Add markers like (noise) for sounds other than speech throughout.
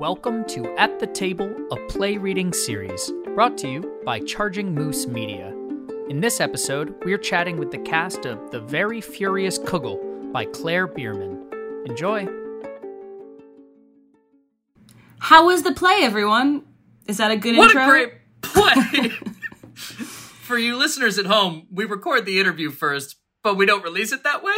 Welcome to At the Table, a play reading series brought to you by Charging Moose Media. In this episode, we're chatting with the cast of The Very Furious Kugel by Claire Bierman. Enjoy! How was the play, everyone? Is that a good What intro? a great play! (laughs) For you listeners at home, we record the interview first, but we don't release it that way.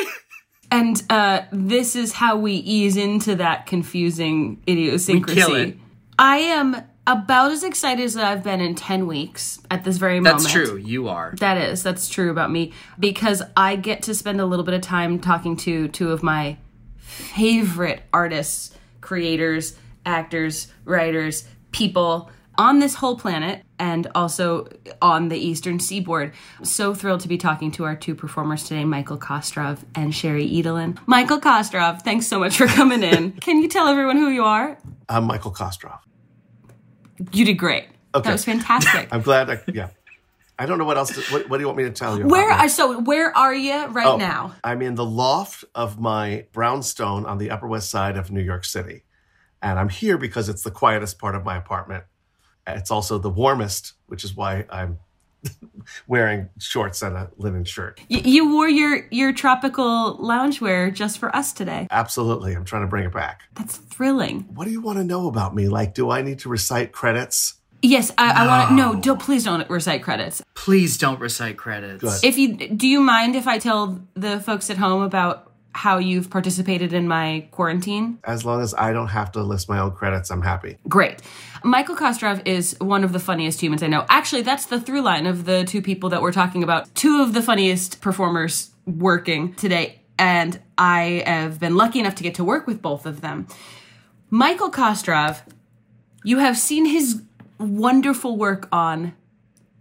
And uh, this is how we ease into that confusing idiosyncrasy. We kill it. I am about as excited as I've been in 10 weeks at this very moment. That's true. You are. That is, that's true about me because I get to spend a little bit of time talking to two of my favorite artists, creators, actors, writers, people on this whole planet and also on the eastern seaboard. So thrilled to be talking to our two performers today, Michael Kostroff and Sherry Edelen. Michael Kostroff, thanks so much for coming in. (laughs) Can you tell everyone who you are? I'm Michael Kostroff. You did great. Okay. That was fantastic. (laughs) I'm glad. I, yeah. I don't know what else. To, what, what do you want me to tell you? Where are so where are you right Oh, now? I'm in the loft of my brownstone on the Upper West Side of New York City, and I'm here because it's the quietest part of my apartment. It's also the warmest, which is why I'm (laughs) wearing shorts and a linen shirt. Y- you wore your your tropical loungewear just for us today. Absolutely, I'm trying to bring it back. That's thrilling. What do you want to know about me? Like, do I need to recite credits? Yes, I, I want to. No, don't please don't recite credits. Please don't recite credits. Good. If you do, you mind if I tell the folks at home about how you've participated in my quarantine? As long as I don't have to list my own credits, I'm happy. Great. Michael Kostroff is one of the funniest humans I know. Actually, that's the through line of the two people that we're talking about. Two of the funniest performers working today, and I have been lucky enough to get to work with both of them. Michael Kostroff, you have seen his wonderful work on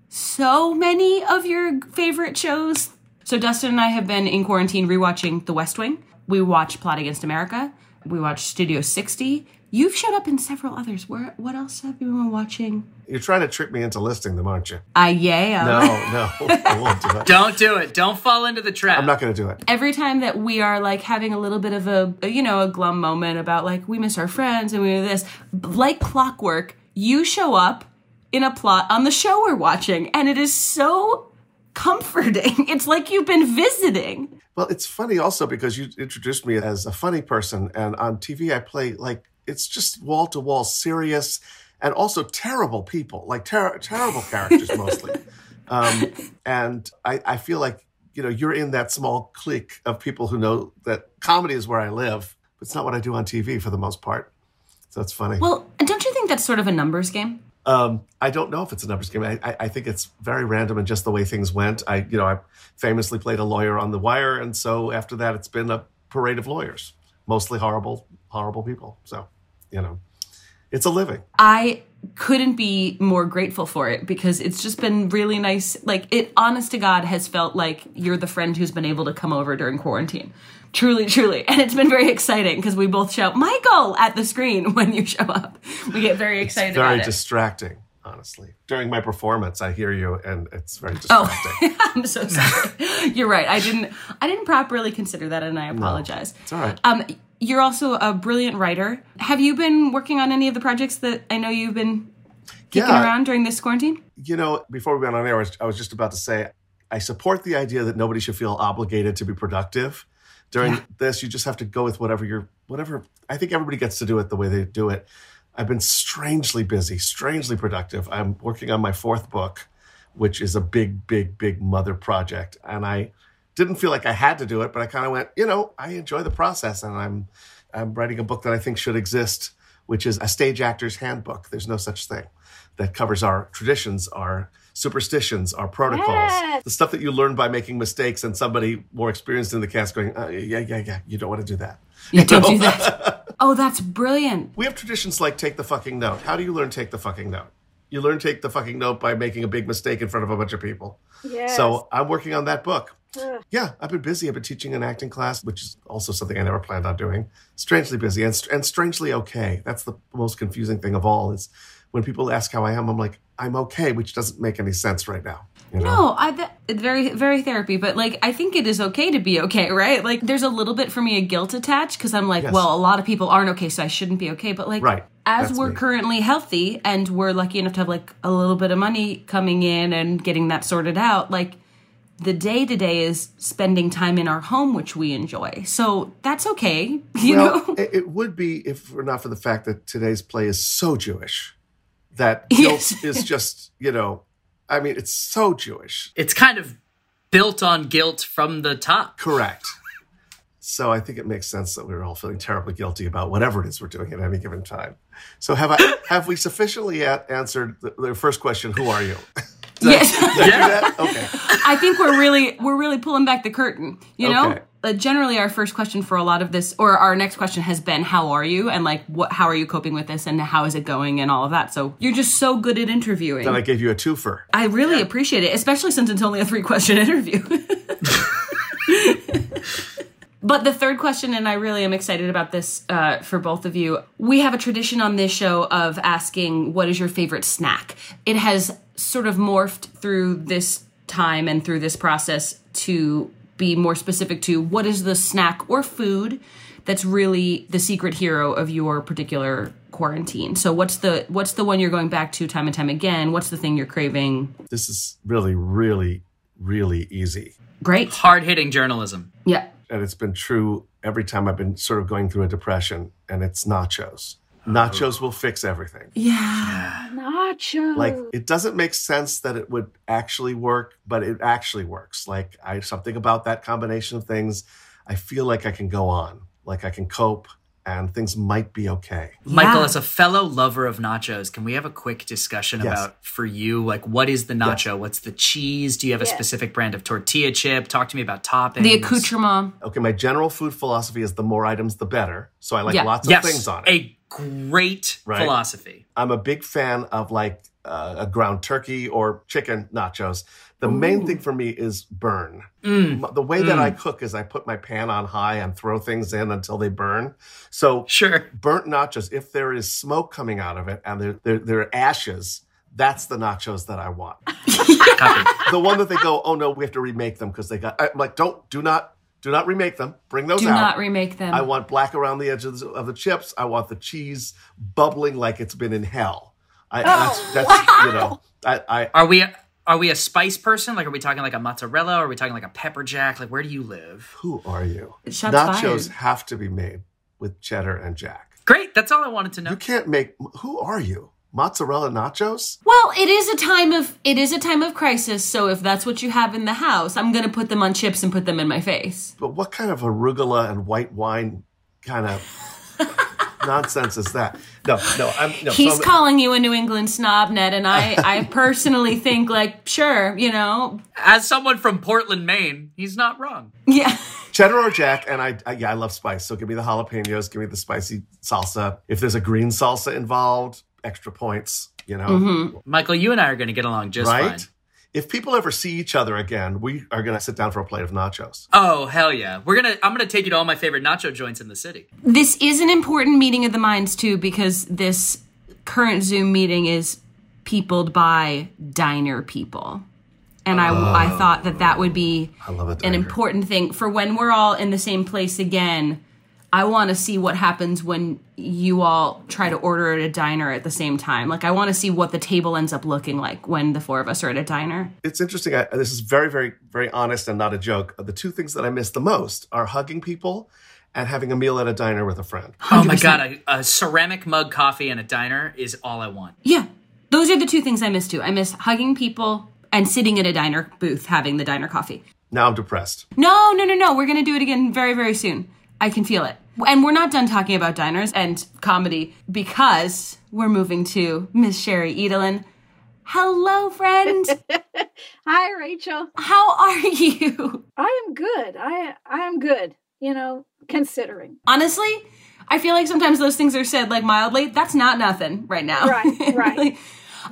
so many of your favorite shows. So Dustin and I have been in quarantine rewatching The West Wing. We watched Plot Against America. We watched Studio 60. You've showed up in several others. Where what else have you been watching? You're trying to trick me into listing them, aren't you? I yeah. No, no, (laughs) I won't do it. Don't do it. Don't fall into the trap. I'm not going to do it. Every time that we are like having a little bit of a, a, you know a glum moment about like we miss our friends and we do this, like clockwork, you show up in a plot on the show we're watching, and it is so comforting. (laughs) It's like you've been visiting. Well, it's funny also because you introduced me as a funny person, and on TV I play like it's just wall to wall serious and also terrible people, like ter- terrible characters mostly. (laughs) Um, and I, I feel like you know you're in that small clique of people who know that comedy is where I live. But it's not what I do on TV for the most part. So it's funny. Well, don't you think that's sort of a numbers game? Um, I don't know if it's a numbers game. I, I, I think it's very random and just the way things went. I, you know, I famously played a lawyer on The Wire, and so after that, it's been a parade of lawyers, mostly horrible, horrible people. So, you know, it's a living. I couldn't be more grateful for it because it's just been really nice. Like, it, honest to God, has felt like you're the friend who's been able to come over during quarantine. Truly, truly. And it's been very exciting because we both shout, Michael, at the screen (laughs) when you show up. We get very excited Very about it. distracting, honestly. During my performance, I hear you, and it's very (laughs) distracting. Oh, distracting. I'm so sorry. (laughs) You're right. I didn't. I didn't properly consider that, and I apologize. it's all right. Um, you're also a brilliant writer. Have you been working on any of the projects that I know you've been kicking Yeah. around during this quarantine? you know, before we went on air, I was, I was just about to say, I support the idea that nobody should feel obligated to be productive. During this, you just have to go with whatever you're, whatever. I think everybody gets to do it the way they do it. I've been strangely busy, strangely productive. I'm working on my fourth book, which is a big, big, big mother project. And I didn't feel like I had to do it, but I kind of went, you know, I enjoy the process and I'm, I'm writing a book that I think should exist, which is a stage actor's handbook. There's no such thing that covers our traditions, our superstitions, our protocols, the stuff that you learn by making mistakes and somebody more experienced in the cast going, uh, yeah, yeah, yeah, you don't want to do that. Yeah, don't do that. (laughs) Oh, that's brilliant. We have traditions like take the fucking note. How do you learn take the fucking note? You learn take the fucking note by making a big mistake in front of a bunch of people. Yes. So I'm working on that book. Yeah, I've been busy. I've been teaching an acting class, which is also something I never planned on doing. Strangely busy and, and strangely okay. That's the most confusing thing of all is when people ask how I am, I'm like, I'm okay, which doesn't make any sense right now. You know? No, I it's very very therapy, but like I think it is okay to be okay, right? Like there's a little bit for me a guilt attached because I'm like, Yes. well, a lot of people aren't okay, so I shouldn't be okay. But like, Right. as That's we're me. currently healthy and we're lucky enough to have like a little bit of money coming in and getting that sorted out, like the day to day is spending time in our home, which we enjoy. So that's okay, (laughs) you well, know. it, it would be if we're not for the fact that today's play is so Jewish that (laughs) guilt Yes. is just, you know, I mean, it's so Jewish. It's kind of built on guilt from the top. Correct. So I think it makes sense that we're all feeling terribly guilty about whatever it is we're doing at any given time. So have I have we sufficiently a- answered the, the first question? Who are you? yes. Did I? (laughs) Okay. I think we're really we're really pulling back the curtain. You know, Okay. Uh, generally our first question for a lot of this, or our next question has been, "How are you?" and like, "What? How are you coping with this?" and "How is it going?" and all of that. So you're just so good at interviewing. Then I gave you a twofer. I really appreciate it, especially since it's only a three question (laughs) interview. (laughs) But the third question, and I really am excited about this uh, for both of you. We have a tradition on this show of asking, What is your favorite snack? It has sort of morphed through this time and through this process to be more specific to what is the snack or food that's really the secret hero of your particular quarantine. So what's the what's the one you're going back to time and time again? What's the thing you're craving? This is really, really, really easy. Great. Hard hitting journalism. Yeah. And it's been true every time I've been sort of going through a depression, and it's nachos. Nachos will fix everything. Yeah. Nachos. Like it doesn't make sense that it would actually work, but it actually works. Like I something about that combination of things, I feel like I can go on, like I can cope, and things might be okay. Michael, Yeah. as a fellow lover of nachos, can we have a quick discussion Yes. about for you, like what is the nacho? What's the cheese? Do you have a Yes. specific brand of tortilla chip? Talk to me about toppings. The accoutrement. Okay, my general food philosophy is the more items, the better. So I like Yeah. lots of Yes, things on it. a great Right. philosophy. I'm a big fan of like uh, a ground turkey or chicken nachos. The main thing for me is burn. Mm, The way that I cook is I put my pan on high and throw things in until they burn. So sure. burnt nachos, if there is smoke coming out of it and there, there, there are ashes, that's the nachos that I want. (laughs) The one that they go, oh no, we have to remake them because they got. I'm like, don't, do not, do not remake them. Bring those Do out. Do not remake them. I want black around the edges of the chips. I want the cheese bubbling like it's been in hell. I, oh. that's, that's you know, I, I, Are we are we a spice person? Like, are we talking like a mozzarella? Or are we talking like a pepper jack? Like, where do you live? who are you? Shots Nachos fired. have to be made with cheddar and jack. Great. That's all I wanted to know. You can't make. Who are you? Mozzarella nachos? Well, it is a time of it is a time of crisis. So if that's what you have in the house, I'm going to put them on chips and put them in my face. But what kind of arugula and white wine kind of (laughs) nonsense is that? No, no, I'm no. He's so I'm- calling you a New England snob, Ned, and I I (laughs) personally think like sure, you know, As someone from Portland, Maine, he's not wrong. yeah. cheddar or jack, and I, I yeah, I love spice. So give me the jalapenos, give me the spicy salsa. If there's a green salsa involved, extra points. You know, Mm-hmm. Michael, you and I are going to get along just right? fine. If people ever see each other again, we are going to sit down for a plate of nachos. Oh hell yeah! We're gonna. I'm gonna take you to all my favorite nacho joints in the city. This is an important meeting of the minds too because this current Zoom meeting is peopled by diner people. And I, oh. I thought that that would be I love an important thing for when we're all in the same place again. I want to see what happens when you all try to order at a diner at the same time. Like, I want to see what the table ends up looking like when the four of us are at a diner. It's interesting. I, this is very, very, very honest and not a joke. Uh, the two things that I miss the most are hugging people and having a meal at a diner with a friend. Oh my god! A, a ceramic mug coffee in a diner is all I want. Yeah, those are the two things I miss too. I miss hugging people and sitting at a diner booth having the diner coffee. Now I'm depressed. No, no, no, no. We're going to do it again very, very soon. I can feel it. And we're not done talking about diners and comedy because we're moving to Miss Sherry Edelen. Hello, friend. (laughs) Hi, Rachel. How are you? I am good. I I am good. You know, considering. Honestly, I feel like sometimes those things are said like mildly. That's not nothing right now. Right, (laughs) right. Like,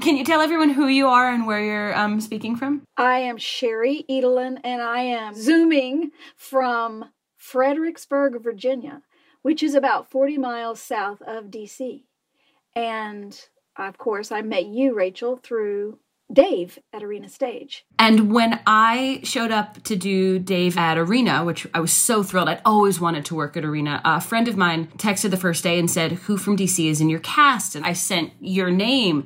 can you tell everyone who you are and where you're um, speaking from? I am Sherry Edelen, and I am zooming from Fredericksburg, Virginia, which is about 40 miles south of DC. And of course, I met you, Rachel, through Dave at Arena Stage. And when I showed up to do Dave at Arena, which I was so thrilled, I'd always wanted to work at Arena, a friend of mine texted the first day and said, Who from DC is in your cast? And I sent your name.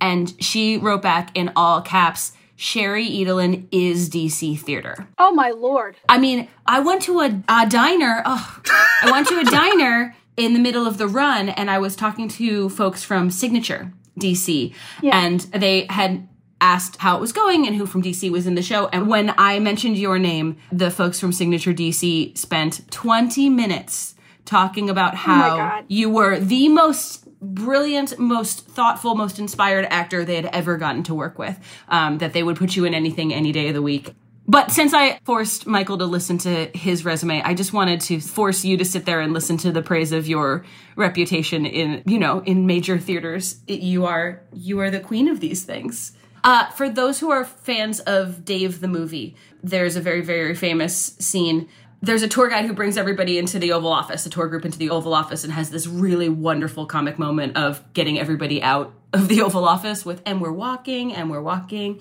And she wrote back in all caps, Sherry Edelen is DC Theater. Oh my lord. I mean, I went to a, a diner. Oh, I went to a (laughs) diner in the middle of the run and I was talking to folks from Signature DC Yeah. and they had asked how it was going and who from DC was in the show. And when I mentioned your name, the folks from Signature DC spent 20 minutes talking about oh how God. you were the most brilliant, most thoughtful, most inspired actor they had ever gotten to work with. Um, that they would put you in anything any day of the week. But since I forced Michael to listen to his resume, I just wanted to force you to sit there and listen to the praise of your reputation in, you know, in major theaters. You are you are the queen of these things. Uh, for those who are fans of Dave the movie, there's a very very famous scene. There's a tour guide who brings everybody into the Oval Office, a tour group into the Oval Office, and has this really wonderful comic moment of getting everybody out of the (laughs) Oval Office with, and we're walking, and we're walking.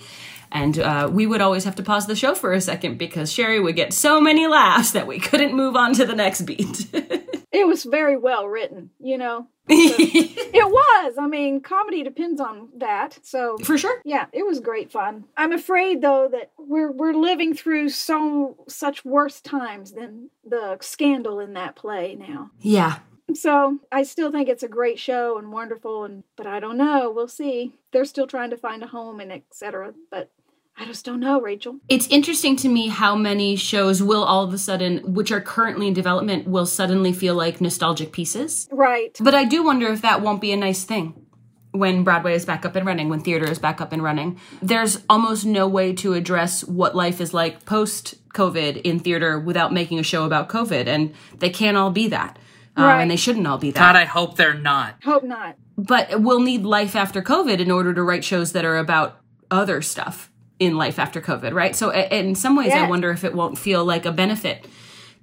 And uh, we would always have to pause the show for a second because Sherry would get so many laughs that we couldn't move on to the next beat. (laughs) It was very well written, you know. It (laughs) was. I mean, comedy depends on that. So for sure. yeah, it was great fun. I'm afraid though that we're we're living through so such worse times than the scandal in that play now. Yeah. So I still think it's a great show and wonderful and but I don't know. We'll see. They're still trying to find a home and etc. But I just don't know, Rachel. It's interesting to me how many shows will all of a sudden, which are currently in development, will suddenly feel like nostalgic pieces. Right. But I do wonder if that won't be a nice thing when Broadway is back up and running, when theater is back up and running. There's almost no way to address what life is like post COVID in theater without making a show about COVID, and they can't all be that. Um, and they shouldn't all be that. God, I hope they're not. Hope not. but we'll need life after COVID in order to write shows that are about other stuff in life after COVID, right? So, in some ways, I wonder if it won't feel like a benefit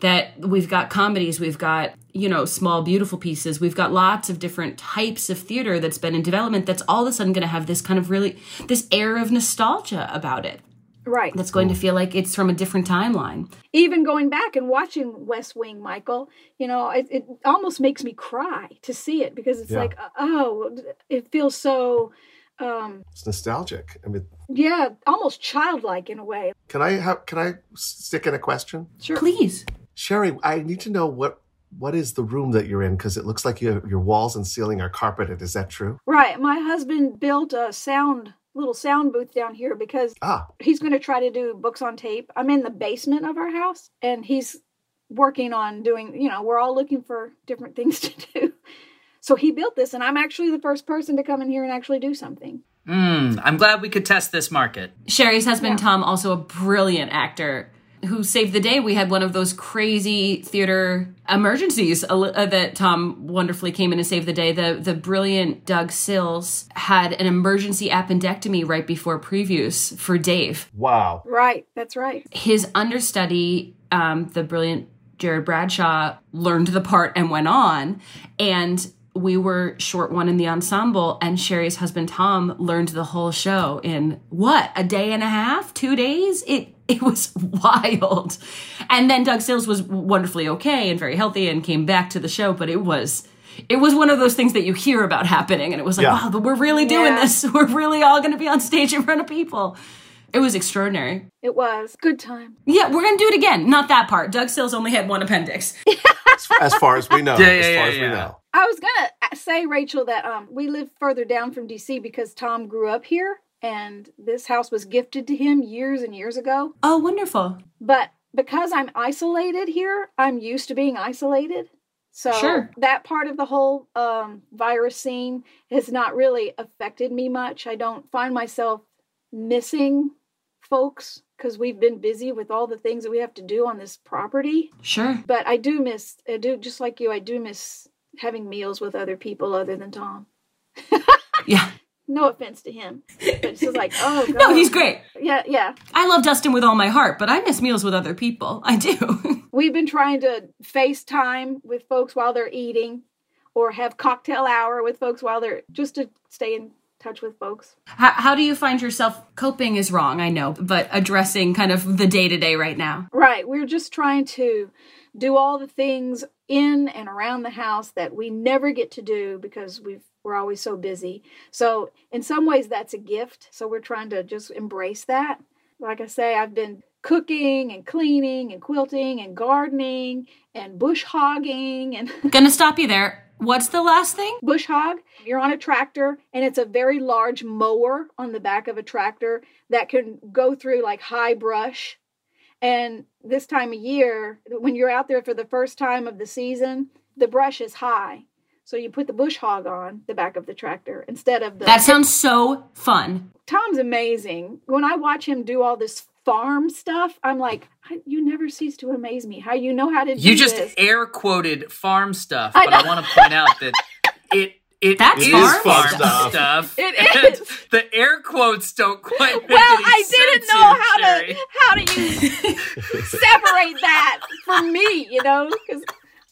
that we've got comedies, we've got, you know, small, beautiful pieces, we've got lots of different types of theater that's been in development that's all of a sudden going to have this kind of really, this air of nostalgia about it Right. that's going to feel like it's from a different timeline. even going back and watching West Wing, Michael, you know, it, it almost makes me cry to see it because it's Yeah. like, oh, it feels so, um, It's nostalgic. I mean, yeah, almost childlike in a way. can I have, can I stick in a question? Sure. Please. Sherry, I need to know what what is the room that you're in because it looks like your your walls and ceiling are carpeted. Is that true? Right. My husband built a sound, little sound booth down here because Ah, he's going to try to do books on tape. I'm in the basement of our house and he's working on doing, you know, we're all looking for different (laughs) things to do. So he built this and I'm actually the first person to come in here and actually do something. Mm, I'm glad we could test this market. Sherry's husband, Yeah. Tom, also a brilliant actor who saved the day. We had one of those crazy theater emergencies uh, that Tom wonderfully came in and saved the day. The the brilliant Doug Sills had an emergency appendectomy right before previews for Dave. wow. Right. That's right. His understudy, um, the brilliant Jared Bradshaw, learned the part and went on, and we were short one in the ensemble, and Sherry's husband Tom learned the whole show in what a day and a half, two days. It it was (laughs) wild, and then Doug Sills was wonderfully okay and very healthy and came back to the show, but it was. It was one of those things that you hear about happening, and it was like, Yeah. wow, we're really doing Yeah. this. (laughs) We're really all going to be on stage in front of people. It was extraordinary. It was good time. Yeah, we're gonna do it again. Not that part. Doug Sills only had one appendix. (laughs) As far as we know. (laughs) Yeah, as yeah, far yeah, as we know. I was gonna say, Rachel, that um, we live further down from DC because Tom grew up here, and this house was gifted to him years and years ago. Oh, wonderful. But because I'm isolated here, I'm used to being isolated. So Sure. that part of the whole um, virus scene has not really affected me much. I don't find myself missing folks because we've been busy with all the things that we have to do on this property. Sure. But I do miss, I do just like you, I do miss having meals with other people other than Tom. (laughs) Yeah. No offense to him, but it's just like, oh, (laughs) God. No, he's great. Yeah, yeah. I love Dustin with all my heart, but I miss meals with other people. I do. (laughs) We've been trying to FaceTime with folks while they're eating or have cocktail hour with folks while they're just to stay in touch with folks. How, how do you find yourself coping is wrong, I know, but addressing kind of the day to day right now? Right. We're just trying to do all the things in and around the house that we never get to do because we've we're always so busy. So in some ways that's a gift. So we're trying to just embrace that. Like I say, I've been cooking and cleaning and quilting and gardening and bush hogging and Gonna stop you there. What's the last thing? bush hog. You're on a tractor and it's a very large mower on the back of a tractor that can go through like high brush. And this time of year, when you're out there for the first time of the season, the brush is high. So you put the bush hog on the back of the tractor instead of the That sounds so fun. Tom's amazing. When I watch him do all this farm stuff, I'm like, you never cease to amaze me. How you know how to do You just this. air quoted farm stuff, I but I know. want to point out that it it That's is farm farm stuff. stuff. (laughs) It and. The air quotes don't quite make well, any I didn't know here, how Sherry. to how to use (laughs) separate that from me, you know, because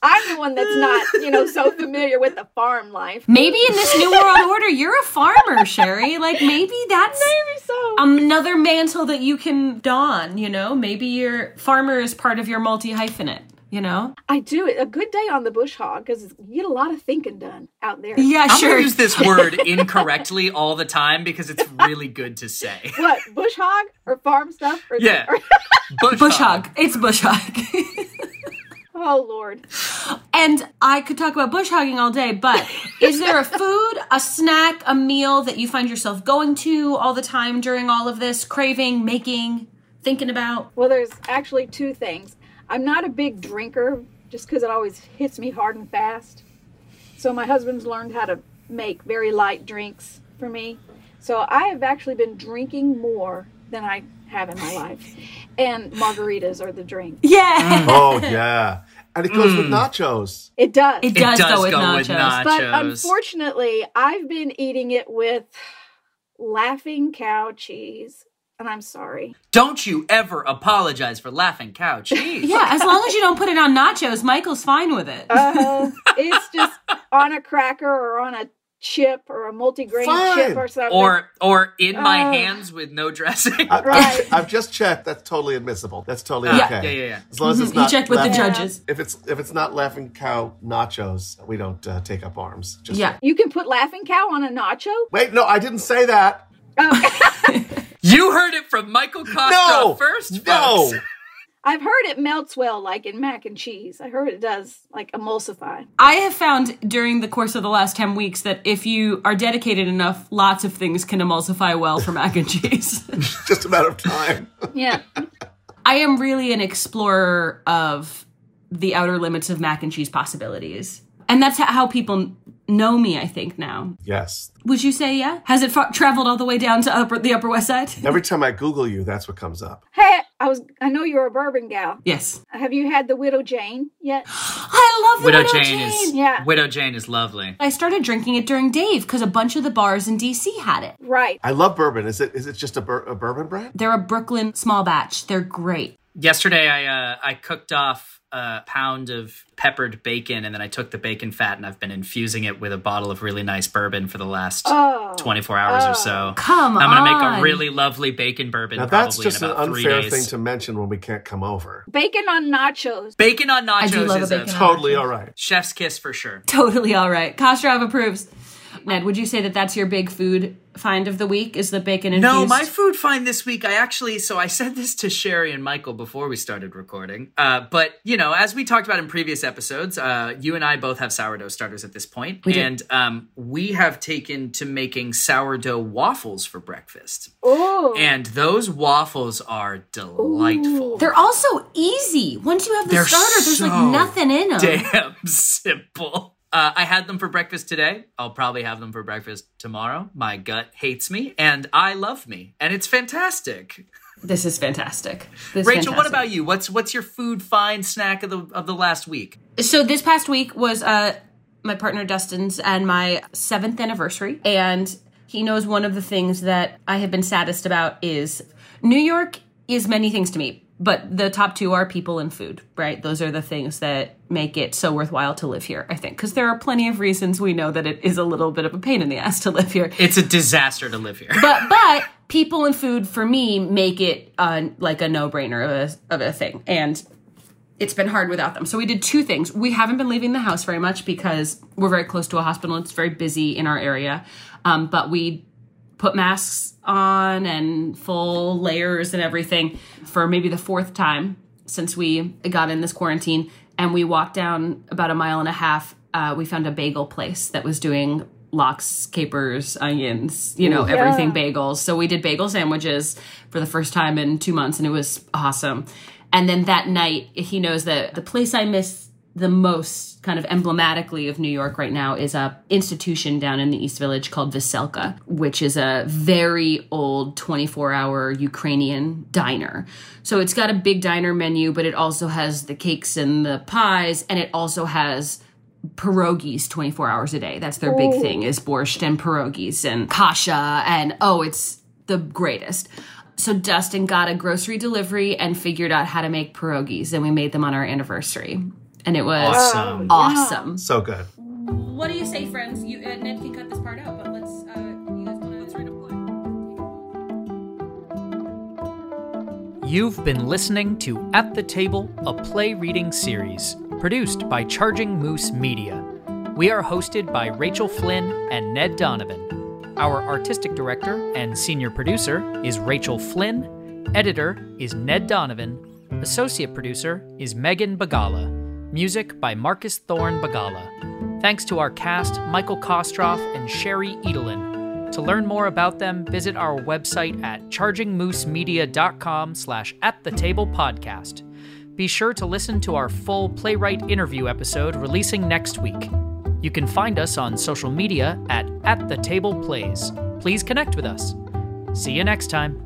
I'm the one that's not, you know, so familiar with the farm life. Maybe in this new world order, you're a farmer, Sherry. Like maybe that's Maybe so. another mantle that you can don, you know? Maybe your farmer is part of your multi hyphenate, you know? I do it a good day on the bush hog because you get a lot of thinking done out there. Yeah, I'm sure. gonna use this word incorrectly all the time because it's really good to say. (laughs) What bush hog or farm stuff? Or, Yeah. or- Bush, bush hog. It's bush hog. (laughs) oh Lord. and I could talk about bush hogging all day, but is there a food, a snack, a meal that you find yourself going to all the time during all of this, craving, making, thinking about? Well, there's actually two things. I'm not a big drinker just because it always hits me hard and fast. So my husband's learned how to make very light drinks for me. So I have actually been drinking more than I have in my life. And margaritas are the drink. (laughs) Yeah. Oh yeah, and it goes with nachos. It does. It does, It does, does go with go nachos. with nachos. but unfortunately, I've been eating it with laughing cow cheese. And I'm sorry. Don't you ever apologize for laughing cow (laughs) cheese. Yeah, as long as you don't put it on nachos, Michael's fine with it. Uh, it's just on a cracker or on a chip or a multigrain Fine. chip or something. Or or in my Oh. hands with no dressing. I, Right. I've, I've just checked. That's totally admissible. That's totally Yeah, okay. yeah, yeah, yeah. As long as it's Mhm, you checked with the judges. If it's if it's not laughing cow nachos, we don't uh, take up arms. Just Yeah. You can put laughing cow on a nacho? Wait, no, I didn't say that. Oh, (laughs) You heard it from Michael Costa No, first, no. Folks. I've heard it melts well, like in mac and cheese. I heard it does, like emulsify. I have found during the course of the last 10 weeks that if you are dedicated enough, lots of things can emulsify well for mac and cheese. (laughs) (laughs) Just a matter of time. Yeah. I am really an explorer of the outer limits of mac and cheese possibilities. And that's how people know me, I think, now. yes. Would you say, yeah? Has it fa- traveled all the way down to upper, the Upper West Side? Every time I Google you, that's what comes up. Hey, I was I know you're a bourbon gal. Yes. Have you had the Widow Jane yet? (gasps) I love the Widow, Widow, Jane, is Yeah. Widow Jane is lovely. I started drinking it during Dave because a bunch of the bars in DC had it. Right. I love bourbon. Is it is it just a, bur- a bourbon brand? They're a Brooklyn small batch. They're great. Yesterday, I uh, I cooked off a pound of peppered bacon, and then I took the bacon fat, and I've been infusing it with a bottle of really nice bourbon for the last Oh. 24 hours Oh. or so. Oh, come on. I'm gonna make a really lovely bacon bourbon. Now that's probably just in an about three unfair days. thing to mention when we can't come over. Bacon on nachos. Bacon on nachos do love a is bacon a on Totally nachos. all right. chef's kiss for sure. Totally all right. Kostroff approves. Ned, would you say that that's your big food find of the week? Is the bacon infused? No, my food find this week, I actually, so I said this to Sherry and Michael before we started recording. Uh, but, you know, as we talked about in previous episodes, uh, you and I both have sourdough starters at this point, We. And um, we have taken to making sourdough waffles for breakfast. Oh. And those waffles are delightful. They're also easy. Once you have the They're starter, there's so like nothing in them. Damn (laughs) simple. Uh, I had them for breakfast today. I'll probably have them for breakfast tomorrow. My gut hates me, and I love me, and it's fantastic. This is fantastic. This is Rachel, what about you? What's what's your food find snack of the of the last week? So this past week was uh my partner Dustin's and my seventh anniversary, and he knows one of the things that I have been saddest about is New York is many things to me. But the top two are people and food, right? Those are the things that make it so worthwhile to live here, I think, because there are plenty of reasons we know that it is a little bit of a pain in the (laughs) ass to live here. It's a disaster to live here. But but people and food for me make it uh, like a no brainer of a, of a thing, and it's been hard without them. So we did two things. We haven't been leaving the house very much because we're very close to a hospital. It's very busy in our area, um, but we put masks on and full layers and everything for maybe the fourth time since we got in this quarantine. And we walked down about a mile and a half. Uh, we found a bagel place that was doing lox, capers, onions, you know, everything bagels. So we did bagel sandwiches for the first time in two months, and it was awesome. And then that night, he knows that the place I miss the most kind of emblematically of New York right now is a institution down in the East Village called Veselka, which is a very old 24-hour Ukrainian diner. So it's got a big diner menu, but it also has the cakes and the pies, and it also has pierogies 24 hours a day. That's their big oh. thing is borscht and pierogies and kasha and oh, it's the greatest. So Dustin got a grocery delivery and figured out how to make pierogies and we made them on our anniversary. And it was Awesome. awesome. So good. What do you say, friends? You uh, Ned can cut this part out, but let's. Uh, you guys wanna... let's read You've been listening to At the Table, a play reading series, produced by Charging Moose Media. We are hosted by Rachel Flynn and Ned Donovan. Our artistic director and senior producer is Rachel Flynn. Editor is Ned Donovan. Associate producer is Megan Bagala. Music by Marcus Thorne Bagala. Thanks to our cast, Michael Kostroff and Sherry Edelen. To learn more about them, visit our website at chargingmoosemedia.com slash at the table podcast. Be sure to listen to our full playwright interview episode releasing next week. You can find us on social media at At the Table Plays. Please connect with us. See you next time.